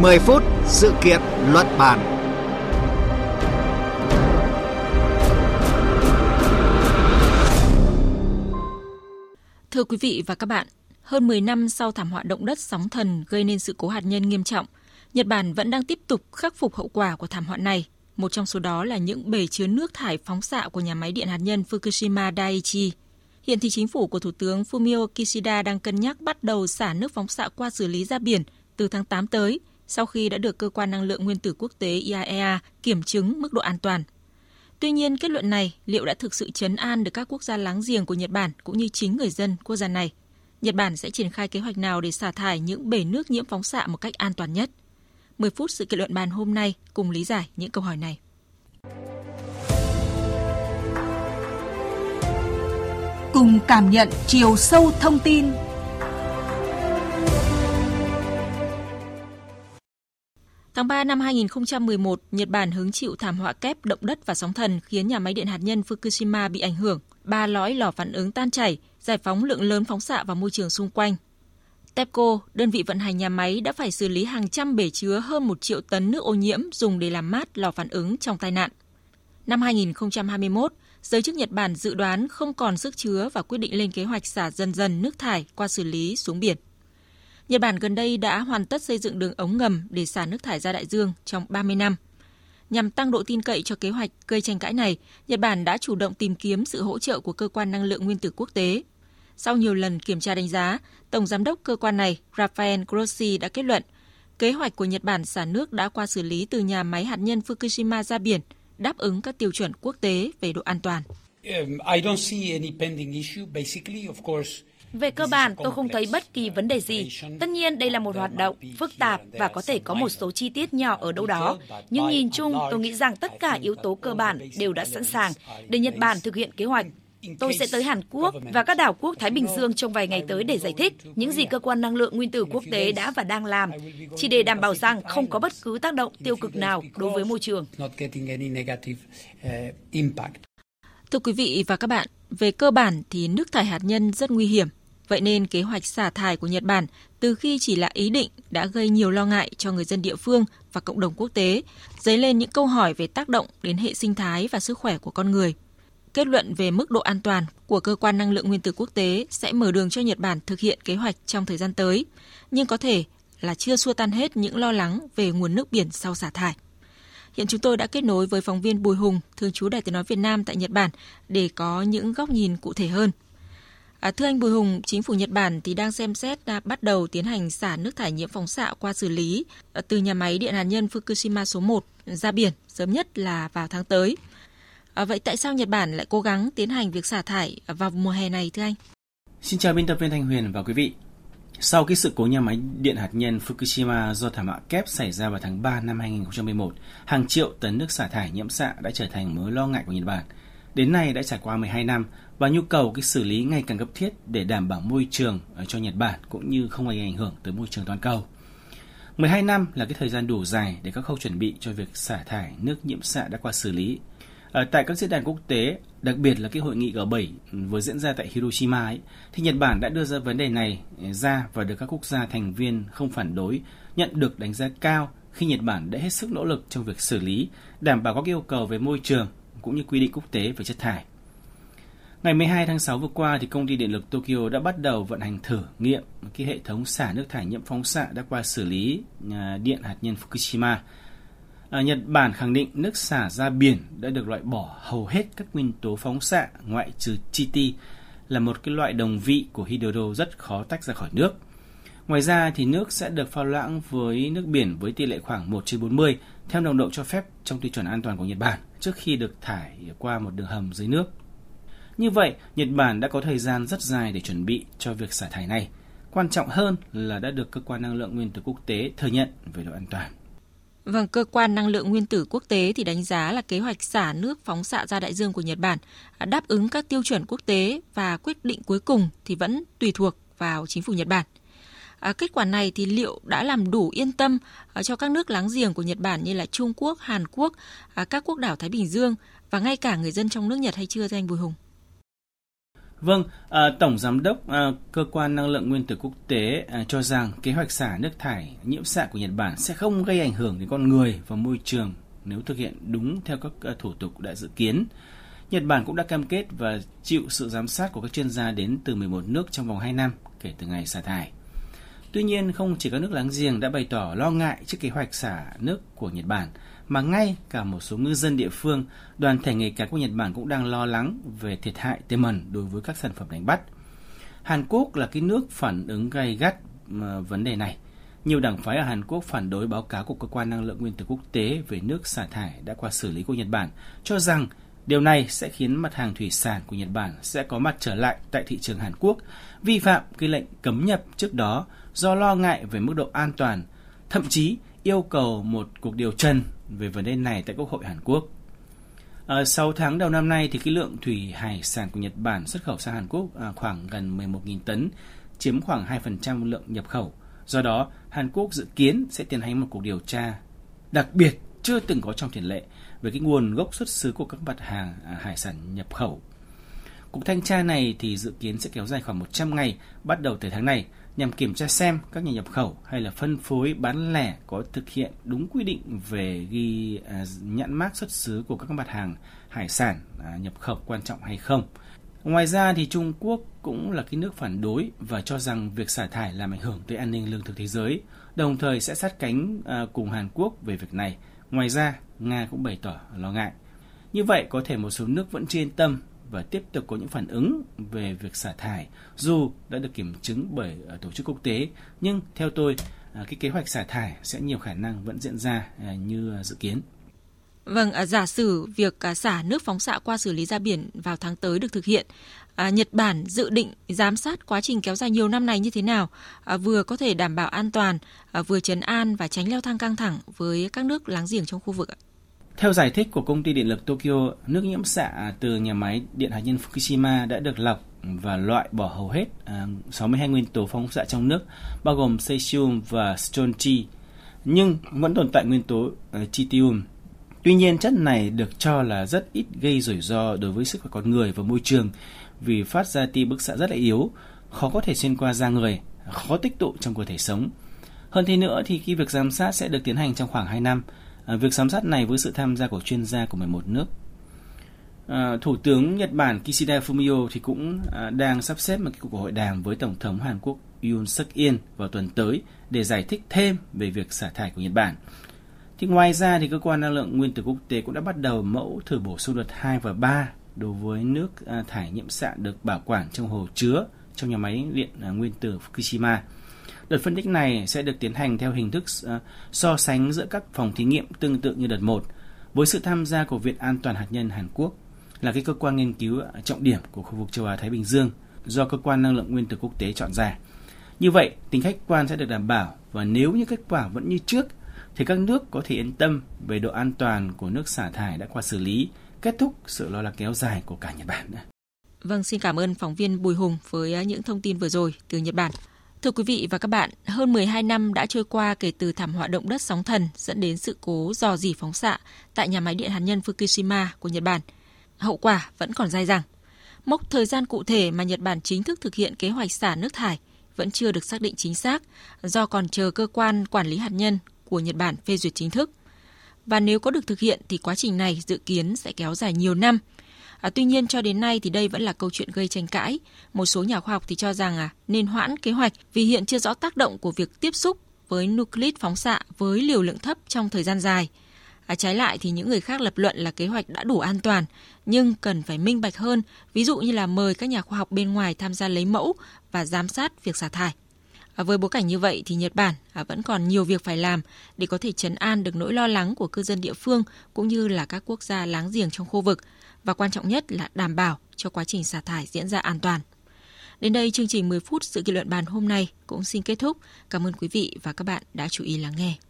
10 phút sự kiện luận bàn. Thưa quý vị và các bạn, hơn 10 năm sau thảm họa động đất sóng thần gây nên sự cố hạt nhân nghiêm trọng, Nhật Bản vẫn đang tiếp tục khắc phục hậu quả của thảm họa này. Một trong số đó là những bể chứa nước thải phóng xạ của nhà máy điện hạt nhân Fukushima Daiichi. Hiện thì chính phủ của Thủ tướng Fumio Kishida đang cân nhắc bắt đầu xả nước phóng xạ qua xử lý ra biển từ tháng 8 tới, sau khi đã được Cơ quan Năng lượng Nguyên tử Quốc tế IAEA kiểm chứng mức độ an toàn. Tuy nhiên, kết luận này liệu đã thực sự chấn an được các quốc gia láng giềng của Nhật Bản cũng như chính người dân quốc gia này? Nhật Bản sẽ triển khai kế hoạch nào để xả thải những bể nước nhiễm phóng xạ một cách an toàn nhất? 10 phút sự kiện luận bàn hôm nay cùng lý giải những câu hỏi này. Cùng cảm nhận chiều sâu thông tin Tháng 3 năm 2011, Nhật Bản hứng chịu thảm họa kép động đất và sóng thần khiến nhà máy điện hạt nhân Fukushima bị ảnh hưởng. Ba lõi lò phản ứng tan chảy, giải phóng lượng lớn phóng xạ vào môi trường xung quanh. TEPCO, đơn vị vận hành nhà máy đã phải xử lý hàng trăm bể chứa hơn một triệu tấn nước ô nhiễm dùng để làm mát lò phản ứng trong tai nạn. Năm 2021, giới chức Nhật Bản dự đoán không còn sức chứa và quyết định lên kế hoạch xả dần dần nước thải qua xử lý xuống biển. Nhật Bản gần đây đã hoàn tất xây dựng đường ống ngầm để xả nước thải ra đại dương trong 30 năm. Nhằm tăng độ tin cậy cho kế hoạch gây tranh cãi này, Nhật Bản đã chủ động tìm kiếm sự hỗ trợ của cơ quan năng lượng nguyên tử quốc tế. Sau nhiều lần kiểm tra đánh giá, Tổng giám đốc cơ quan này Rafael Grossi đã kết luận, kế hoạch của Nhật Bản xả nước đã qua xử lý từ nhà máy hạt nhân Fukushima ra biển, đáp ứng các tiêu chuẩn quốc tế về độ an toàn. Um, về cơ bản, tôi không thấy bất kỳ vấn đề gì. Tất nhiên, đây là một hoạt động phức tạp và có thể có một số chi tiết nhỏ ở đâu đó. Nhưng nhìn chung, tôi nghĩ rằng tất cả yếu tố cơ bản đều đã sẵn sàng để Nhật Bản thực hiện kế hoạch. Tôi sẽ tới Hàn Quốc và các đảo quốc Thái Bình Dương trong vài ngày tới để giải thích những gì cơ quan năng lượng nguyên tử quốc tế đã và đang làm, chỉ để đảm bảo rằng không có bất cứ tác động tiêu cực nào đối với môi trường. Thưa quý vị và các bạn, về cơ bản thì nước thải hạt nhân rất nguy hiểm. Vậy nên kế hoạch xả thải của Nhật Bản từ khi chỉ là ý định đã gây nhiều lo ngại cho người dân địa phương và cộng đồng quốc tế, dấy lên những câu hỏi về tác động đến hệ sinh thái và sức khỏe của con người. Kết luận về mức độ an toàn của cơ quan năng lượng nguyên tử quốc tế sẽ mở đường cho Nhật Bản thực hiện kế hoạch trong thời gian tới, nhưng có thể là chưa xua tan hết những lo lắng về nguồn nước biển sau xả thải. Hiện chúng tôi đã kết nối với phóng viên Bùi Hùng, thường trú Đài Tiếng Nói Việt Nam tại Nhật Bản để có những góc nhìn cụ thể hơn. À, thưa anh Bùi Hùng, chính phủ Nhật Bản thì đang xem xét đã bắt đầu tiến hành xả nước thải nhiễm phóng xạ qua xử lý à, từ nhà máy điện hạt nhân Fukushima số 1 ra biển sớm nhất là vào tháng tới. À, vậy tại sao Nhật Bản lại cố gắng tiến hành việc xả thải vào mùa hè này thưa anh? Xin chào biên tập viên Thanh Huyền và quý vị. Sau cái sự cố nhà máy điện hạt nhân Fukushima do thảm họa kép xảy ra vào tháng 3 năm 2011, hàng triệu tấn nước xả thải nhiễm xạ đã trở thành mối lo ngại của Nhật Bản. Đến nay đã trải qua 12 năm và nhu cầu cái xử lý ngày càng cấp thiết để đảm bảo môi trường ở cho Nhật Bản cũng như không gây ảnh hưởng tới môi trường toàn cầu. 12 năm là cái thời gian đủ dài để các khâu chuẩn bị cho việc xả thải nước nhiễm xạ đã qua xử lý. Ở tại các diễn đàn quốc tế, đặc biệt là cái hội nghị G7 vừa diễn ra tại Hiroshima ấy, thì Nhật Bản đã đưa ra vấn đề này ờ, ra và được các quốc gia thành viên không phản đối, nhận được đánh giá cao khi Nhật Bản đã hết sức nỗ lực trong việc xử lý, đảm bảo các yêu cầu về môi trường cũng như quy định quốc tế về chất thải. Ngày 12 tháng 6 vừa qua thì công ty điện lực Tokyo đã bắt đầu vận hành thử nghiệm cái hệ thống xả nước thải nhiễm phóng xạ đã qua xử lý à, điện hạt nhân Fukushima. À, Nhật Bản khẳng định nước xả ra biển đã được loại bỏ hầu hết các nguyên tố phóng xạ ngoại trừ chiti là một cái loại đồng vị của hydro rất khó tách ra khỏi nước. Ngoài ra thì nước sẽ được pha loãng với nước biển với tỷ lệ khoảng 1 trên 40 theo nồng độ cho phép trong tiêu chuẩn an toàn của Nhật Bản trước khi được thải qua một đường hầm dưới nước. Như vậy, Nhật Bản đã có thời gian rất dài để chuẩn bị cho việc xả thải này. Quan trọng hơn là đã được cơ quan năng lượng nguyên tử quốc tế thừa nhận về độ an toàn. Vâng, cơ quan năng lượng nguyên tử quốc tế thì đánh giá là kế hoạch xả nước phóng xạ ra đại dương của Nhật Bản à, đáp ứng các tiêu chuẩn quốc tế và quyết định cuối cùng thì vẫn tùy thuộc vào chính phủ Nhật Bản. À, kết quả này thì liệu đã làm đủ yên tâm à, cho các nước láng giềng của Nhật Bản như là Trung Quốc, Hàn Quốc, à, các quốc đảo Thái Bình Dương và ngay cả người dân trong nước Nhật hay chưa thưa anh Bùi Hùng? Vâng, à, Tổng Giám đốc à, Cơ quan Năng lượng Nguyên tử Quốc tế à, cho rằng kế hoạch xả nước thải nhiễm xạ của Nhật Bản sẽ không gây ảnh hưởng đến con người và môi trường nếu thực hiện đúng theo các à, thủ tục đã dự kiến. Nhật Bản cũng đã cam kết và chịu sự giám sát của các chuyên gia đến từ 11 nước trong vòng 2 năm kể từ ngày xả thải. Tuy nhiên, không chỉ các nước láng giềng đã bày tỏ lo ngại trước kế hoạch xả nước của Nhật Bản, mà ngay cả một số ngư dân địa phương, đoàn thể nghề cá của Nhật Bản cũng đang lo lắng về thiệt hại tiềm ẩn đối với các sản phẩm đánh bắt. Hàn Quốc là cái nước phản ứng gay gắt ờ, vấn đề này. Nhiều đảng phái ở Hàn Quốc phản đối báo cáo của cơ quan năng lượng nguyên tử quốc tế về nước xả thải đã qua xử lý của Nhật Bản, cho rằng điều này sẽ khiến mặt hàng thủy sản của Nhật Bản sẽ có mặt trở lại tại thị trường Hàn Quốc, vi phạm cái lệnh cấm nhập trước đó do lo ngại về mức độ an toàn, thậm chí yêu cầu một cuộc điều trần về vấn đề này tại Quốc hội Hàn Quốc. Ờ, à, 6 tháng đầu năm nay thì cái lượng thủy hải sản của Nhật Bản xuất khẩu sang Hàn Quốc à, khoảng gần 11.000 tấn, chiếm khoảng 2% lượng nhập khẩu. Do đó, Hàn Quốc dự kiến sẽ tiến hành một cuộc điều tra đặc biệt chưa từng có trong tiền lệ về cái nguồn gốc xuất xứ của các mặt hàng à, hải sản nhập khẩu. Cuộc thanh tra này thì dự kiến sẽ kéo dài khoảng 100 ngày, bắt đầu từ tháng này nhằm kiểm tra xem các nhà nhập khẩu hay là phân phối bán lẻ có thực hiện đúng quy định về ghi à, nhãn mác xuất xứ của các mặt hàng hải sản à, nhập khẩu quan trọng hay không. Ngoài ra thì Trung Quốc cũng là cái nước phản đối và cho rằng việc xả thải làm ảnh hưởng tới an ninh lương thực thế giới, đồng thời sẽ sát cánh à, cùng Hàn Quốc về việc này. Ngoài ra, Nga cũng bày tỏ lo ngại. Như vậy, có thể một số nước vẫn chưa yên tâm và tiếp tục có những phản ứng về việc xả thải dù đã được kiểm chứng bởi ờ, tổ chức quốc tế nhưng theo tôi ờ, cái kế hoạch xả thải sẽ nhiều khả năng vẫn diễn ra ờ, như dự kiến. Vâng, à, giả sử việc à, xả nước phóng xạ qua xử lý ra biển vào tháng tới được thực hiện, à, Nhật Bản dự định giám sát quá trình kéo dài nhiều năm này như thế nào, à, vừa có thể đảm bảo an toàn, à, vừa chấn an và tránh leo thang căng thẳng với các nước láng giềng trong khu vực ạ? Theo giải thích của công ty điện lực Tokyo, nước nhiễm xạ từ nhà máy điện hạt nhân Fukushima đã được lọc và loại bỏ hầu hết à, 62 nguyên tố phóng xạ trong nước, bao gồm cesium và strontium, nhưng vẫn tồn tại nguyên tố tritium. Tuy nhiên, chất này được cho là rất ít gây rủi ro đối với sức khỏe con người và môi trường vì phát ra tia bức xạ rất là yếu, khó có thể xuyên qua da người, khó tích tụ trong cơ thể sống. Hơn thế nữa thì khi việc giám sát sẽ được tiến hành trong khoảng 2 năm, À, việc giám sát này với sự tham gia của chuyên gia của 11 nước. À, Thủ tướng Nhật Bản Kishida Fumio thì cũng à, đang sắp xếp một cuộc hội đàm với Tổng thống Hàn Quốc Yoon suk yeol vào tuần tới để giải thích thêm về việc xả thải của Nhật Bản. Thì ngoài ra thì cơ quan năng lượng nguyên tử quốc tế cũng đã bắt đầu mẫu thử bổ sung đợt 2 và 3 đối với nước à, thải nhiễm xạ được bảo quản trong hồ chứa trong nhà máy điện à, nguyên tử Fukushima. Đợt phân tích này sẽ được tiến hành theo hình thức à, so sánh giữa các phòng thí nghiệm tương tự như đợt 1 với sự tham gia của Viện An toàn hạt nhân Hàn Quốc là cái cơ quan nghiên cứu trọng điểm của khu vực châu Á Thái Bình Dương do cơ quan năng lượng nguyên tử quốc tế chọn ra. Như vậy, tính khách quan sẽ được đảm bảo và nếu như kết quả vẫn như trước thì các nước có thể yên tâm về độ an toàn của nước xả thải đã qua xử lý, kết thúc sự lo lắng kéo dài của cả Nhật Bản. Vâng, xin cảm ơn phóng viên Bùi Hùng với à, những thông tin vừa rồi từ Nhật Bản. Thưa quý vị và các bạn, hơn 12 năm đã trôi qua kể từ thảm họa động đất sóng thần dẫn đến sự cố dò dỉ phóng xạ tại nhà máy điện hạt nhân Fukushima của Nhật Bản. Hậu quả vẫn còn dai dẳng. Mốc thời gian cụ thể mà Nhật Bản chính thức thực hiện kế hoạch xả nước thải vẫn chưa được xác định chính xác do còn chờ cơ quan quản lý hạt nhân của Nhật Bản phê duyệt chính thức. Và nếu có được thực hiện thì quá trình này dự kiến sẽ kéo dài nhiều năm – À, tuy nhiên cho đến nay thì đây vẫn là câu chuyện gây tranh cãi. Một số nhà khoa học thì cho rằng à, nên hoãn kế hoạch vì hiện chưa rõ tác động của việc tiếp xúc với nuclid phóng xạ với liều lượng thấp trong thời gian dài. À, trái lại thì những người khác lập luận là kế hoạch đã đủ an toàn nhưng cần phải minh bạch hơn, ví dụ như là mời các nhà khoa học bên ngoài tham gia lấy mẫu và giám sát việc xả thải. À, với bối cảnh như vậy thì Nhật Bản à, vẫn còn nhiều việc phải làm để có thể chấn an được nỗi lo lắng của cư dân địa phương cũng như là các quốc gia láng giềng trong khu vực và quan trọng nhất là đảm bảo cho quá trình xả thải diễn ra an toàn. Đến đây chương trình 10 phút sự kiện luận bàn hôm nay cũng xin kết thúc. Cảm ơn quý vị và các bạn đã chú ý lắng nghe.